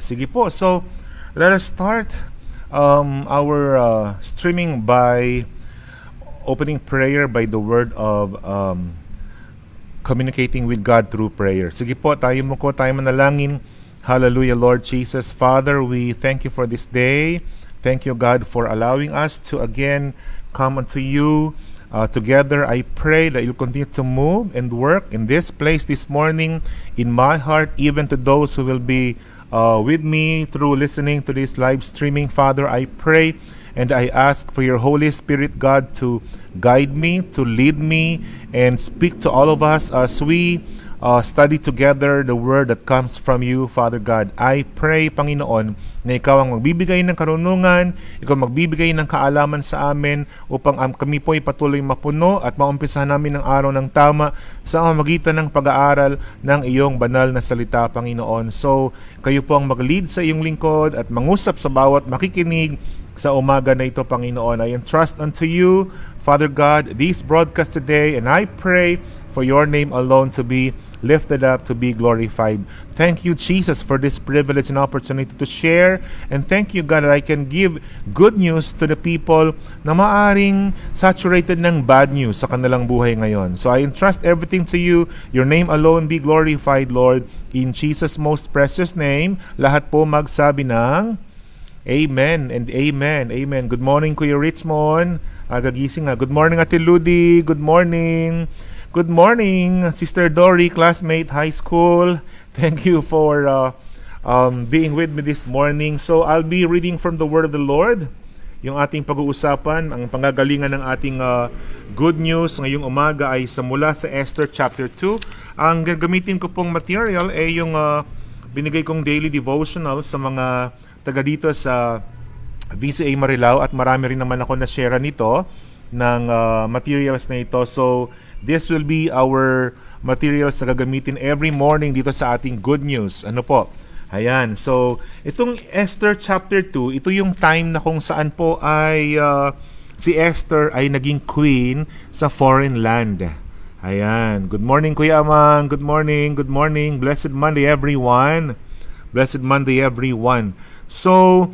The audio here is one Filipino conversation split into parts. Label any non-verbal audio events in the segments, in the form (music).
Sige po. So, let us start um, our uh, streaming by opening prayer by the word of um, communicating with God through prayer. Sige po, tayo ko, tayo manalangin. Hallelujah, Lord Jesus. Father, we thank you for this day. Thank you, God, for allowing us to again come unto you. Uh, together, I pray that you'll continue to move and work in this place this morning, in my heart, even to those who will be uh, with me through listening to this live streaming. Father, I pray and I ask for your Holy Spirit, God, to guide me, to lead me, and speak to all of us as we uh, study together the word that comes from you, Father God. I pray, Panginoon, na ikaw ang magbibigay ng karunungan, ikaw magbibigay ng kaalaman sa amin upang um, kami po ay patuloy mapuno at maumpisahan namin ang araw ng tama sa magitan ng pag-aaral ng iyong banal na salita, Panginoon. So, kayo po ang mag-lead sa iyong lingkod at mangusap sa bawat makikinig sa umaga na ito, Panginoon. I entrust unto you, Father God, this broadcast today, and I pray for your name alone to be lifted up, to be glorified. Thank you, Jesus, for this privilege and opportunity to share. And thank you, God, that I can give good news to the people na maaring saturated ng bad news sa kanilang buhay ngayon. So I entrust everything to you. Your name alone be glorified, Lord. In Jesus' most precious name, lahat po magsabi ng Amen and Amen. Amen. Good morning, Kuya Richmond. Agagising nga. Good morning, Ate Ludi. Good morning. Good morning, Sister Dory, classmate, high school. Thank you for uh, um, being with me this morning. So I'll be reading from the Word of the Lord. Yung ating pag-uusapan, ang panggagalingan ng ating uh, good news ngayong umaga ay sa mula sa Esther chapter 2. Ang gagamitin ko pong material ay yung uh, binigay kong daily devotional sa mga taga dito sa VCA Marilao at marami rin naman ako na share nito ng uh, materials na ito. So This will be our materials na gagamitin every morning dito sa ating good news. Ano po? Ayan. So, itong Esther chapter 2, ito yung time na kung saan po ay uh, si Esther ay naging queen sa foreign land. Ayan. Good morning, Kuya Amang. Good morning. Good morning. Blessed Monday, everyone. Blessed Monday, everyone. So,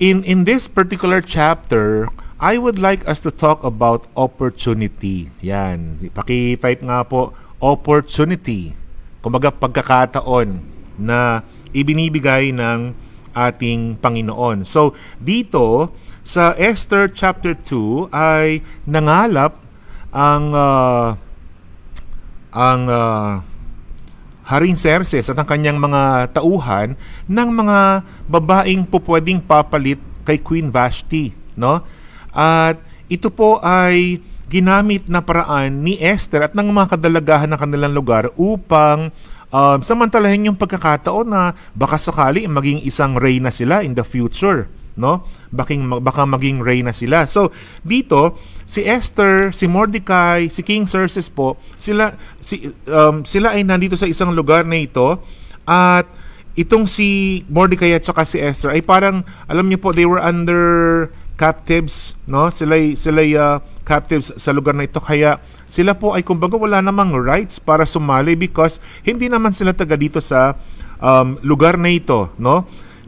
in in this particular chapter, I would like us to talk about opportunity. Yan. Paki-type nga po, opportunity. Kumbaga pagkakataon na ibinibigay ng ating Panginoon. So, dito sa Esther chapter 2 ay nangalap ang uh, ang uh, Haring Xerxes at ang kanyang mga tauhan ng mga babaeng pupwedeng papalit kay Queen Vashti, no? At ito po ay ginamit na paraan ni Esther at ng mga kadalagahan ng kanilang lugar upang um, samantalahin yung pagkakataon na baka sakali maging isang reyna sila in the future no? Baking baka maging reyna sila. So dito si Esther si Mordecai si King Xerxes po sila si um, sila ay nandito sa isang lugar na ito at itong si Mordecai at saka si Esther ay parang alam niyo po they were under captives, no? Sila sila uh, captives sa lugar na ito kaya sila po ay kumbaga wala namang rights para sumali because hindi naman sila taga dito sa um, lugar na ito, no?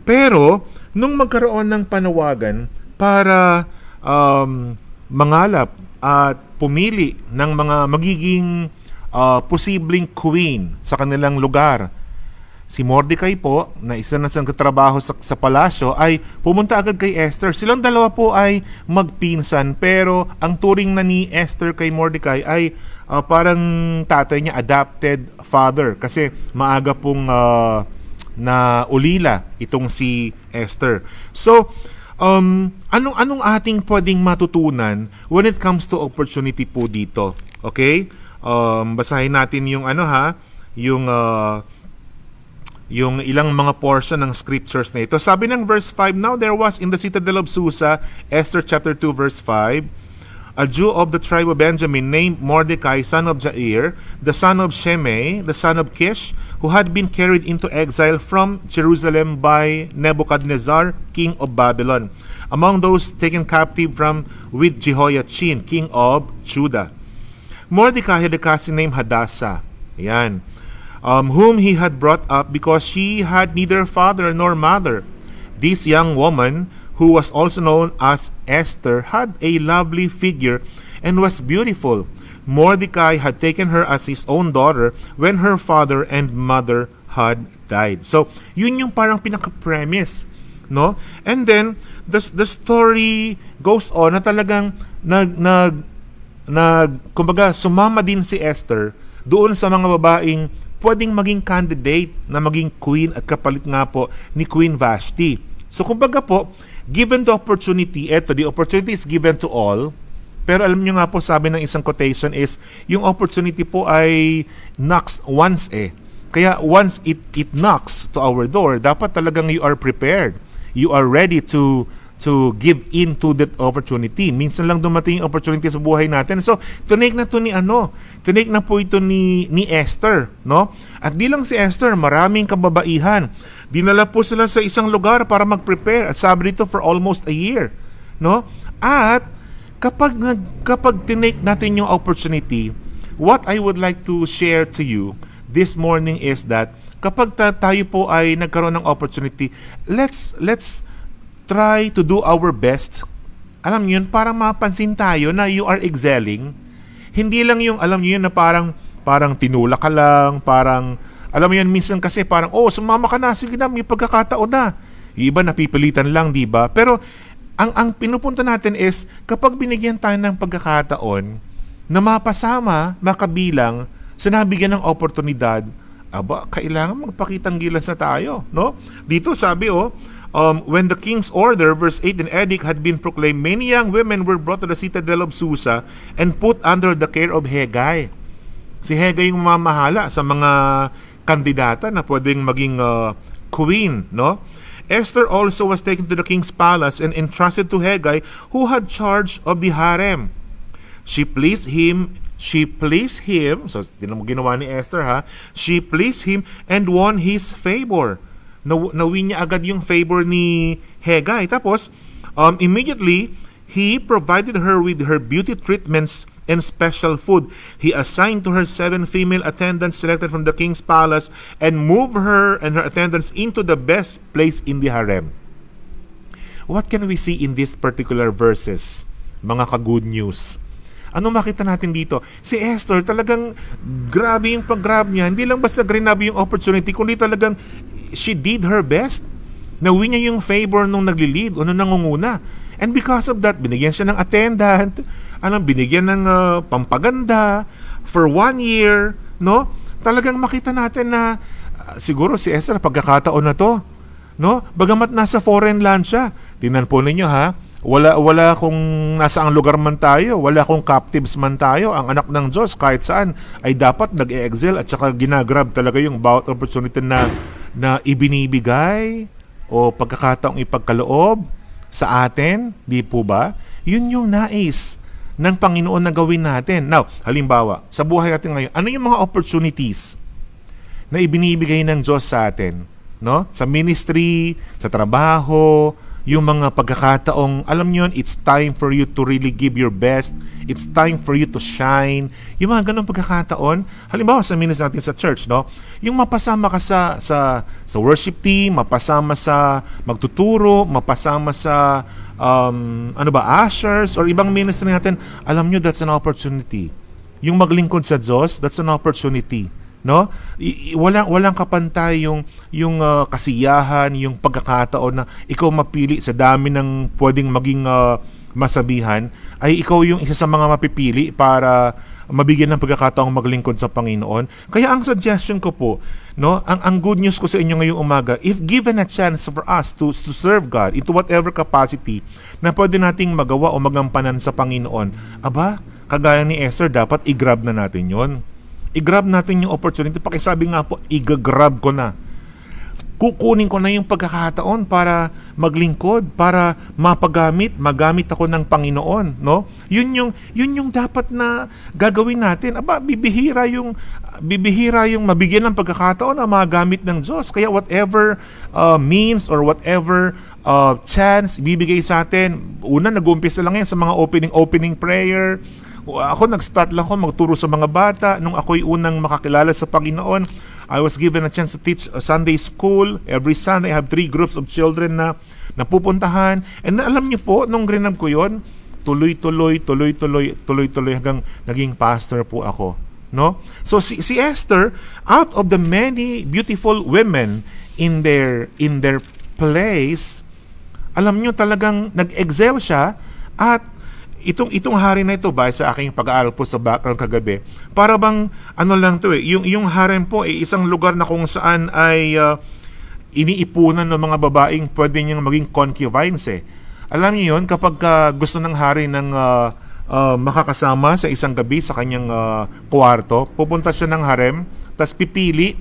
Pero nung magkaroon ng panawagan para um, mangalap at pumili ng mga magiging uh, posibleng queen sa kanilang lugar Si Mordecai po, na isa na siyang katrabaho sa, sa palasyo, ay pumunta agad kay Esther. Silang dalawa po ay magpinsan, pero ang turing na ni Esther kay Mordecai ay uh, parang tatay niya, adopted father. Kasi maaga pong uh, na ulila itong si Esther. So, um, anong, anong ating pwedeng matutunan when it comes to opportunity po dito? Okay? Um, basahin natin yung ano ha, yung... Uh, yung ilang mga portion ng scriptures na ito. Sabi ng verse 5, Now there was in the citadel of Susa, Esther chapter 2 verse 5, a Jew of the tribe of Benjamin named Mordecai, son of Jair, the son of Shimei, the son of Kish, who had been carried into exile from Jerusalem by Nebuchadnezzar, king of Babylon, among those taken captive from with Jehoiachin, king of Judah. Mordecai had a cousin named Hadassah. Ayan um, whom he had brought up because she had neither father nor mother. This young woman, who was also known as Esther, had a lovely figure and was beautiful. Mordecai had taken her as his own daughter when her father and mother had died. So, yun yung parang pinaka-premise, no? And then the the story goes on na talagang nag nag nag kumbaga sumama din si Esther doon sa mga babaeng pwedeng maging candidate na maging queen at kapalit nga po ni Queen Vashti. So kumbaga po, given the opportunity, eto, the opportunity is given to all, pero alam nyo nga po, sabi ng isang quotation is, yung opportunity po ay knocks once eh. Kaya once it, it knocks to our door, dapat talagang you are prepared. You are ready to to give in to that opportunity. Minsan lang dumating yung opportunity sa buhay natin. So, tinake na to ni ano, tinake na po ito ni, ni Esther, no? At di lang si Esther, maraming kababaihan. Dinala po sila sa isang lugar para mag-prepare. At sabi dito for almost a year, no? At kapag kapag tinake natin yung opportunity, what I would like to share to you this morning is that kapag ta- tayo po ay nagkaroon ng opportunity, let's let's try to do our best. Alam niyo yun, para mapansin tayo na you are excelling. Hindi lang yung, alam niyo yun, na parang, parang tinulak ka lang, parang, alam mo yun, minsan kasi parang, oh, sumama ka na, sige na, may pagkakataon na. Yung iba napipilitan lang, di ba? Pero, ang, ang pinupunta natin is, kapag binigyan tayo ng pagkakataon, na mapasama, makabilang, sa nabigyan ng oportunidad, aba, kailangan magpakitang gilas na tayo, no? Dito sabi, oh, um, when the king's order, verse 8, and edict had been proclaimed, many young women were brought to the citadel of Susa and put under the care of Hegay. Si Hegay yung mamahala sa mga kandidata na pwedeng maging uh, queen, no? Esther also was taken to the king's palace and entrusted to Hegay, who had charge of the harem. She pleased him She pleased him, so ginawa ni Esther ha, she pleased him and won his favor naw- nawin niya agad yung favor ni Hegay. Tapos, um, immediately, he provided her with her beauty treatments and special food. He assigned to her seven female attendants selected from the king's palace and moved her and her attendants into the best place in the harem. What can we see in these particular verses? Mga ka-good news. Ano makita natin dito? Si Esther talagang grabe yung pag-grab niya. Hindi lang basta grabe yung opportunity, kundi talagang she did her best. Nawin niya yung favor nung nagli-lead o nung nangunguna. And because of that, binigyan siya ng attendant, anong binigyan ng uh, pampaganda for one year, no? Talagang makita natin na uh, siguro si Esther pagkakataon na to, no? Bagamat nasa foreign land siya. Tingnan po ninyo ha, wala wala kung nasa ang lugar man tayo, wala kung captives man tayo, ang anak ng Diyos kahit saan ay dapat nag-excel at saka ginagrab talaga yung bawat opportunity na na ibinibigay o pagkakataong ipagkaloob sa atin, di po ba? Yun yung nais ng Panginoon na gawin natin. Now, halimbawa, sa buhay natin ngayon, ano yung mga opportunities na ibinibigay ng Diyos sa atin? No? Sa ministry, sa trabaho, yung mga pagkakataong, alam nyo it's time for you to really give your best. It's time for you to shine. Yung mga ganong pagkakataon, halimbawa sa ministry natin sa church, no? Yung mapasama ka sa, sa, sa worship team, mapasama sa magtuturo, mapasama sa, um, ano ba, ushers, or ibang ministry natin, alam nyo, that's an opportunity. Yung maglingkod sa Diyos, that's an opportunity no? I, walang walang kapantay yung yung uh, kasiyahan, yung pagkakataon na ikaw mapili sa dami ng pwedeng maging uh, masabihan ay ikaw yung isa sa mga mapipili para mabigyan ng pagkakataong maglingkod sa Panginoon. Kaya ang suggestion ko po, no, ang ang good news ko sa inyo ngayong umaga, if given a chance for us to to serve God into whatever capacity na pwede nating magawa o magampanan sa Panginoon, aba, kagaya ni Esther, dapat i-grab na natin 'yon i-grab natin yung opportunity. Pakisabi nga po, i-grab ko na. Kukunin ko na yung pagkakataon para maglingkod, para mapagamit, magamit ako ng Panginoon, no? Yun yung yun yung dapat na gagawin natin. Aba, bibihira yung bibihira yung mabigyan ng pagkakataon na magamit ng Diyos. Kaya whatever uh, means or whatever uh, chance bibigay sa atin, una nag-uumpisa lang yan sa mga opening opening prayer, ako nag-start lang ako magturo sa mga bata nung ako'y unang makakilala sa Panginoon. I was given a chance to teach a Sunday school. Every Sunday, I have three groups of children na napupuntahan. And alam niyo po, nung grinab ko yon tuloy-tuloy, tuloy-tuloy, tuloy-tuloy hanggang naging pastor po ako. No? So si, si Esther, out of the many beautiful women in their in their place, alam niyo talagang nag-excel siya at itong itong hari na ito ba sa aking pag-aaral po sa background kagabi para bang ano lang to eh yung yung harem po eh isang lugar na kung saan ay uh, iniipunan ng mga babaeng pwede niyang maging concubines eh alam niyo yon kapag uh, gusto ng hari ng uh, uh, makakasama sa isang gabi sa kanyang uh, kwarto pupunta siya ng harem tapos pipili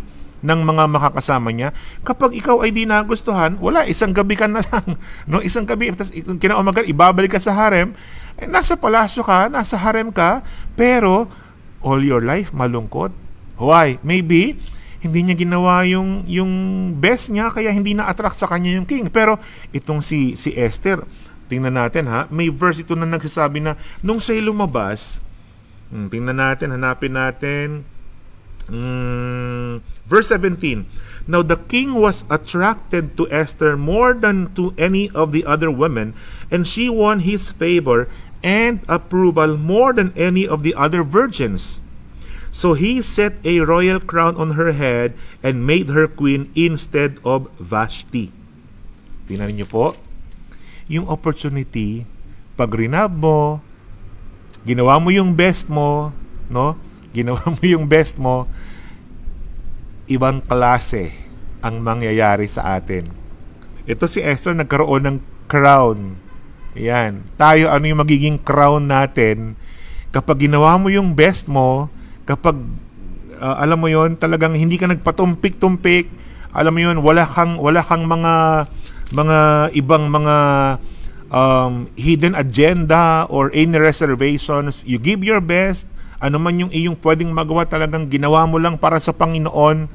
ng mga makakasama niya. Kapag ikaw ay di nagustuhan, wala, isang gabi ka na lang. (laughs) No, isang gabi, tapos kinaumagan, ibabalik ka sa harem, eh, nasa palasyo ka, nasa harem ka, pero all your life malungkot. Why? Maybe hindi niya ginawa yung yung best niya kaya hindi na attract sa kanya yung king. Pero itong si si Esther, tingnan natin ha, may verse ito na nagsasabi na nung siya lumabas, hmm, tingnan natin, hanapin natin Mm, verse 17 Now the king was attracted to Esther more than to any of the other women, and she won his favor and approval more than any of the other virgins. So he set a royal crown on her head and made her queen instead of Vashti. Tingnan niyo po, yung opportunity, pag rinab mo, ginawa mo yung best mo, no? ginawa mo yung best mo, ibang klase ang mangyayari sa atin. Ito si Esther nagkaroon ng crown. Yan. Tayo, ano yung magiging crown natin kapag ginawa mo yung best mo, kapag uh, alam mo yon talagang hindi ka nagpatumpik-tumpik, alam mo yon wala kang wala kang mga mga ibang mga um, hidden agenda or any reservations. You give your best, ano man yung iyong pwedeng magawa talagang ginawa mo lang para sa Panginoon,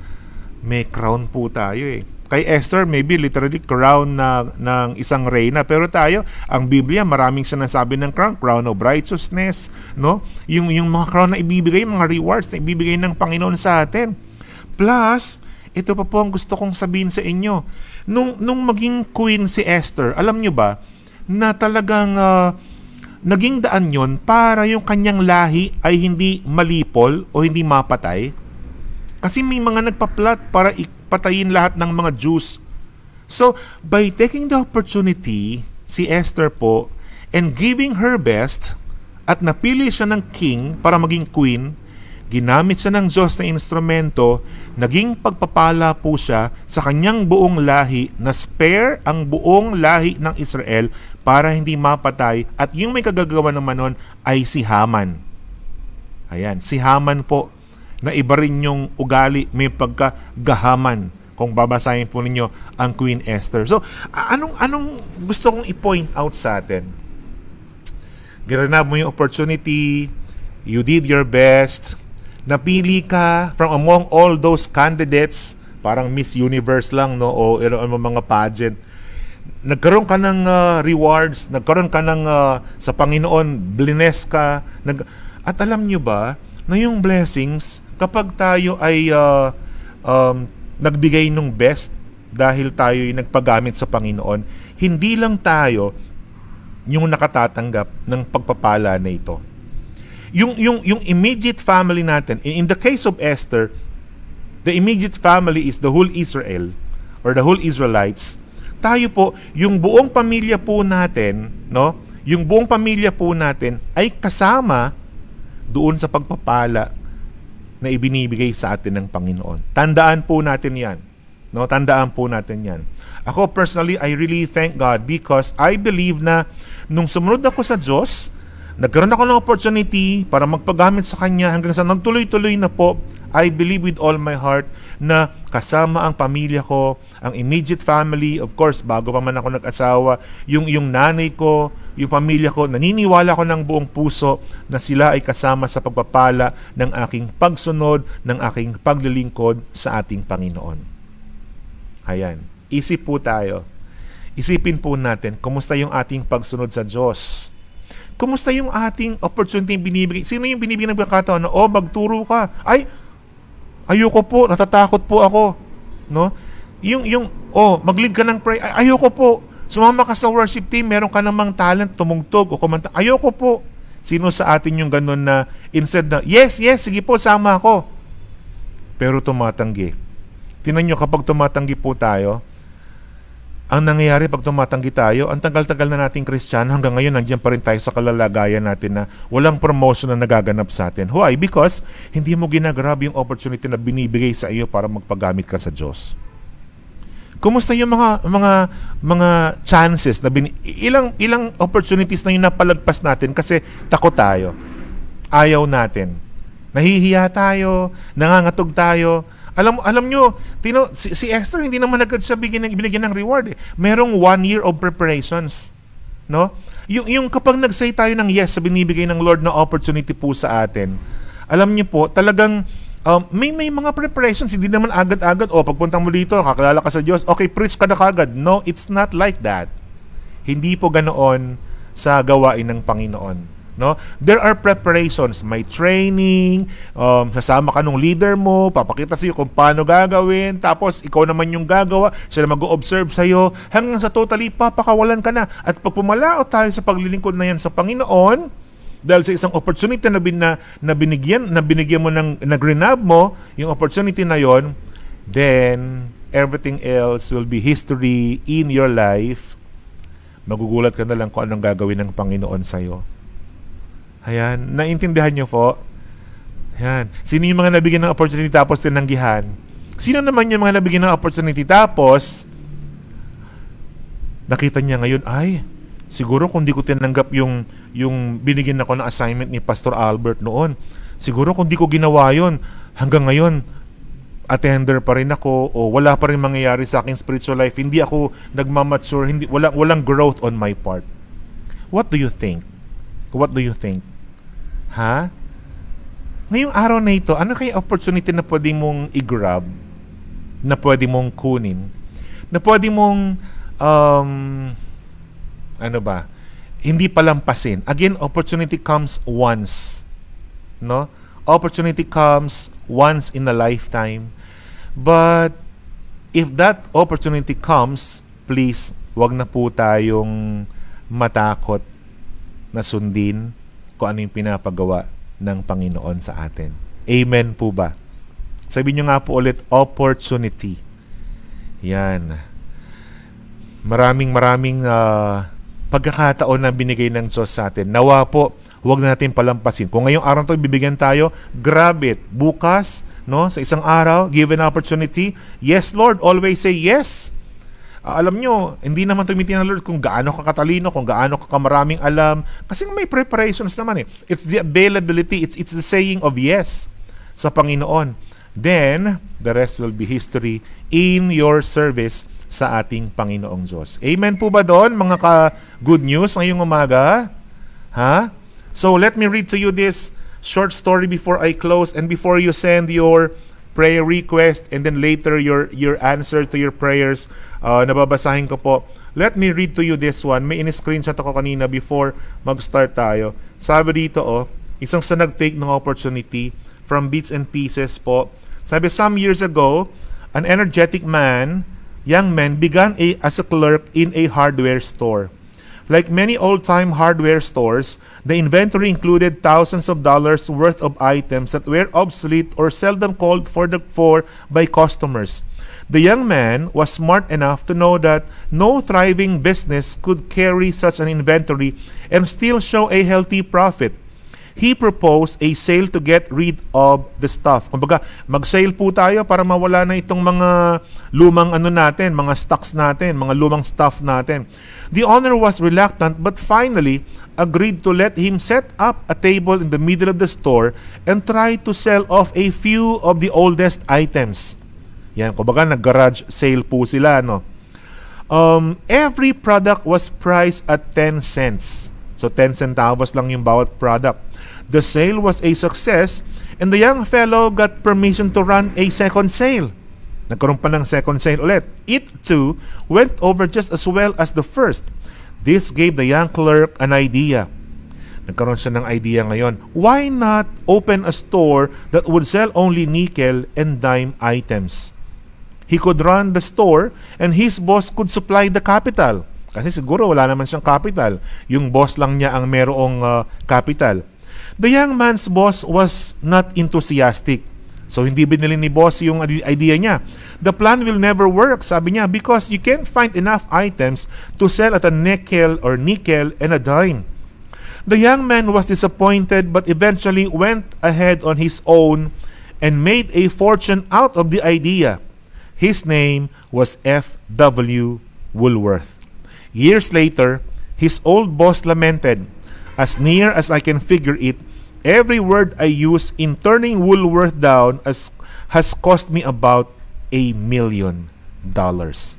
may crown po tayo eh. Kay Esther, maybe literally crown na ng isang reyna. Pero tayo, ang Biblia, maraming sinasabi ng crown. Crown of righteousness, no? Yung, yung mga crown na ibibigay, mga rewards na ibibigay ng Panginoon sa atin. Plus, ito pa po ang gusto kong sabihin sa inyo. Nung, nung maging queen si Esther, alam nyo ba, na talagang uh, naging daan yon para yung kanyang lahi ay hindi malipol o hindi mapatay. Kasi may mga nagpa-plot para ipatayin lahat ng mga Jews. So, by taking the opportunity, si Esther po, and giving her best, at napili siya ng king para maging queen, ginamit siya ng Diyos na instrumento, naging pagpapala po siya sa kanyang buong lahi na spare ang buong lahi ng Israel para hindi mapatay at yung may kagagawa naman nun ay si Haman. Ayan, si Haman po na iba rin yung ugali, may pagkagahaman kung babasahin po ninyo ang Queen Esther. So, anong anong gusto kong i-point out sa atin? Giranab mo yung opportunity, you did your best, napili ka from among all those candidates, parang Miss Universe lang, no? O ano mga pageant. Nagkaroon ka ng uh, rewards, nagkaroon ka ng uh, sa Panginoon, blines ka. Nag, at alam nyo ba, na yung blessings, kapag tayo ay uh, um, nagbigay ng best dahil tayo ay nagpagamit sa Panginoon, hindi lang tayo yung nakatatanggap ng pagpapala na ito yung yung yung immediate family natin in, in the case of Esther the immediate family is the whole Israel or the whole Israelites. Tayo po yung buong pamilya po natin no? Yung buong pamilya po natin ay kasama doon sa pagpapala na ibinibigay sa atin ng Panginoon. Tandaan po natin yan no? Tandaan po natin yan. Ako personally I really thank God because I believe na nung sumunod ako sa Diyos Nagkaroon ako ng opportunity para magpagamit sa kanya hanggang sa nagtuloy-tuloy na po. I believe with all my heart na kasama ang pamilya ko, ang immediate family, of course, bago pa man ako nag-asawa, yung, yung nanay ko, yung pamilya ko, naniniwala ko ng buong puso na sila ay kasama sa pagpapala ng aking pagsunod, ng aking paglilingkod sa ating Panginoon. Ayan. Isip po tayo. Isipin po natin, kumusta yung ating pagsunod sa Diyos? Kumusta yung ating opportunity binibigay? Sino yung binibigyan ng pagkakataon na, oh, magturo ka. Ay, ayoko po, natatakot po ako. No? Yung, yung, oh, mag-lead ka ng pray. Ay, ayoko po. Sumama ka sa worship team, meron ka namang talent, tumungtog o kumanta. Ayoko po. Sino sa atin yung ganun na instead na, yes, yes, sige po, sama ako. Pero tumatanggi. Tinan nyo, kapag tumatanggi po tayo, ang nangyayari pag tumatanggi tayo, ang tagal-tagal na nating Kristiyano, hanggang ngayon nandiyan pa rin tayo sa kalalagayan natin na walang promotion na nagaganap sa atin. Why? Because hindi mo ginagrab yung opportunity na binibigay sa iyo para magpagamit ka sa Diyos. Kumusta yung mga mga mga chances na bin, ilang ilang opportunities na yung napalagpas natin kasi takot tayo. Ayaw natin. Nahihiya tayo, nangangatog tayo, alam alam nyo, tino, si, si Esther hindi naman agad siya bigyan ng, binigyan ng reward. Eh. Merong one year of preparations. No? Yung, yung kapag nag-say tayo ng yes sa binibigay ng Lord na opportunity po sa atin, alam niyo po, talagang um, may may mga preparations, hindi naman agad-agad, oh, pagpunta mo dito, kakilala ka sa Diyos, okay, preach ka na kagad. No, it's not like that. Hindi po ganoon sa gawain ng Panginoon. No? There are preparations, may training, um, sasama ka ng leader mo, papakita sa iyo kung paano gagawin, tapos ikaw naman yung gagawa, siya na mag-observe sa iyo, hanggang sa totally papakawalan ka na. At pag pumalao tayo sa paglilingkod na yan sa Panginoon, dahil sa isang opportunity na, bin, na, na binigyan na binigyan mo ng nagrenab mo yung opportunity na yon then everything else will be history in your life magugulat ka na lang kung anong gagawin ng Panginoon sa iyo Ayan, naintindihan nyo po? Ayan. Sino yung mga nabigyan ng opportunity tapos tinanggihan? Sino naman yung mga nabigyan ng opportunity tapos nakita niya ngayon, ay, siguro kung di ko tinanggap yung, yung binigyan ako ng assignment ni Pastor Albert noon, siguro kung di ko ginawa yon hanggang ngayon, attender pa rin ako o wala pa rin mangyayari sa aking spiritual life, hindi ako nagmamature, hindi, walang, walang growth on my part. What do you think? What do you think? Ha? Ngayong araw na ito, ano kaya opportunity na pwede mong i-grab? Na pwede mong kunin? Na pwede mong um, ano ba? Hindi palampasin. Again, opportunity comes once. No? Opportunity comes once in a lifetime. But if that opportunity comes, please, wag na po tayong matakot na sundin kung ano yung pinapagawa ng Panginoon sa atin. Amen po ba? Sabi nyo nga po ulit, opportunity. Yan. Maraming maraming uh, pagkakataon na binigay ng Diyos sa atin. Nawa po, huwag natin palampasin. Kung ngayong araw to bibigyan tayo, grab it. Bukas, no, sa isang araw, given opportunity, yes Lord, always say yes uh, alam nyo, hindi naman tumitingnan Lord kung gaano ka katalino, kung gaano ka kamaraming alam. Kasi may preparations naman eh. It's the availability, it's, it's the saying of yes sa Panginoon. Then, the rest will be history in your service sa ating Panginoong Diyos. Amen po ba doon, mga ka-good news ngayong umaga? Ha? So, let me read to you this short story before I close and before you send your prayer request and then later your your answer to your prayers. Uh, nababasahin ko po. Let me read to you this one. May in-screenshot ako kanina before mag-start tayo. Sabi dito oh isang sa nag-take ng opportunity from bits and pieces po. Sabi some years ago an energetic man young man began a, as a clerk in a hardware store Like many old-time hardware stores, the inventory included thousands of dollars worth of items that were obsolete or seldom called for, the, for by customers. The young man was smart enough to know that no thriving business could carry such an inventory and still show a healthy profit. He proposed a sale to get rid of the stuff. Kumbaga, mag-sale po tayo para mawala na itong mga lumang ano natin, mga stocks natin, mga lumang stuff natin. The owner was reluctant but finally agreed to let him set up a table in the middle of the store and try to sell off a few of the oldest items. Yan, kumbaga nag-garage sale po sila, no? Um, every product was priced at 10 cents. So 10 centavos lang yung bawat product. The sale was a success and the young fellow got permission to run a second sale. Nagkaroon pa ng second sale ulit. It too went over just as well as the first. This gave the young clerk an idea. Nagkaroon siya ng idea ngayon. Why not open a store that would sell only nickel and dime items? He could run the store and his boss could supply the capital. Kasi siguro wala naman siyang capital. Yung boss lang niya ang merong uh, capital. The young man's boss was not enthusiastic. So hindi binili ni boss yung idea niya. The plan will never work, sabi niya, because you can't find enough items to sell at a nickel or nickel and a dime. The young man was disappointed but eventually went ahead on his own and made a fortune out of the idea. His name was F.W. Woolworth. Years later, his old boss lamented, As near as I can figure it, every word I use in turning Woolworth down has, has cost me about a million dollars.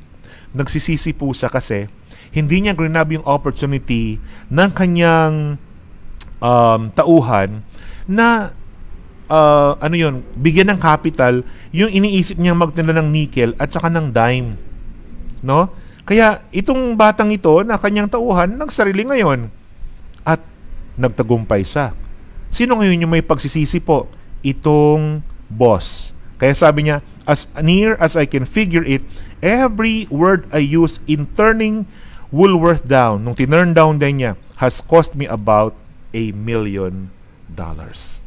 Nagsisisi po siya kasi hindi niya grinab yung opportunity ng kanyang um, tauhan na uh, ano yun, bigyan ng capital yung iniisip niyang magtinda ng nickel at saka ng dime. No? Kaya itong batang ito na kanyang tauhan, nagsarili ngayon at nagtagumpay siya. Sino ngayon yung may pagsisisi po? Itong boss. Kaya sabi niya, as near as I can figure it, every word I use in turning Woolworth down, nung tinurn down din niya, has cost me about a million dollars.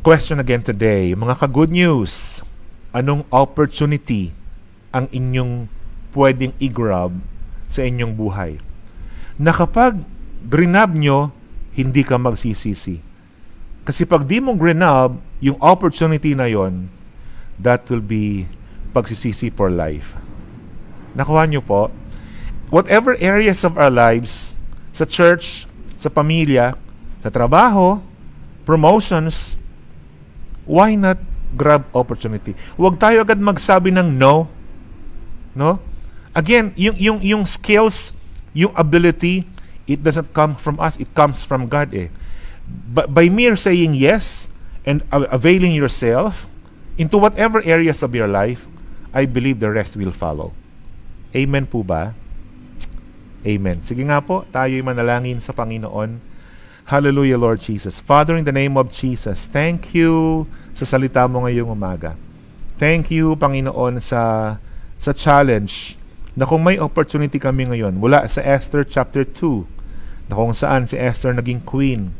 Question again today, mga ka-good news, anong opportunity ang inyong pwedeng i-grab sa inyong buhay? Na kapag grinab nyo, hindi ka magsisisi. Kasi pag di mo grinab, yung opportunity na yon, that will be pagsisisi for life. Nakuha nyo po, whatever areas of our lives, sa church, sa pamilya, sa trabaho, promotions, why not grab opportunity? Huwag tayo agad magsabi ng no. No? Again, yung, yung, yung skills, yung ability, it doesn't come from us, it comes from God eh. But by mere saying yes and availing yourself into whatever areas of your life, I believe the rest will follow. Amen po ba? Amen. Sige nga po, tayo'y manalangin sa Panginoon. Hallelujah, Lord Jesus. Father, in the name of Jesus, thank you sa salita mo ngayong umaga. Thank you, Panginoon, sa sa challenge na kung may opportunity kami ngayon mula sa Esther chapter 2 na kung saan si Esther naging queen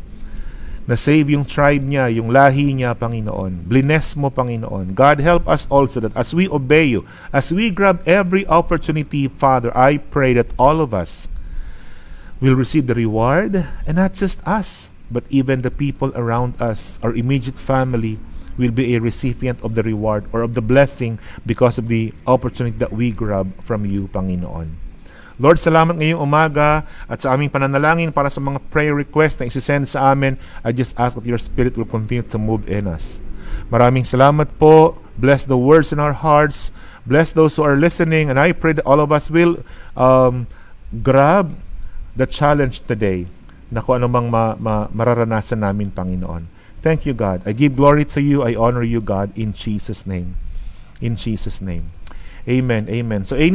na save yung tribe niya, yung lahi niya, Panginoon. Bless mo, Panginoon. God, help us also that as we obey you, as we grab every opportunity, Father, I pray that all of us will receive the reward, and not just us, but even the people around us, our immediate family, will be a recipient of the reward or of the blessing because of the opportunity that we grab from you, Panginoon. Lord, salamat ngayong umaga at sa aming pananalangin para sa mga prayer requests na isisend sa amin. I just ask that your Spirit will continue to move in us. Maraming salamat po. Bless the words in our hearts. Bless those who are listening. And I pray that all of us will um, grab the challenge today na kung anumang ma- ma- mararanasan namin, Panginoon. Thank you, God. I give glory to you. I honor you, God, in Jesus' name. In Jesus' name. Amen. Amen. So, any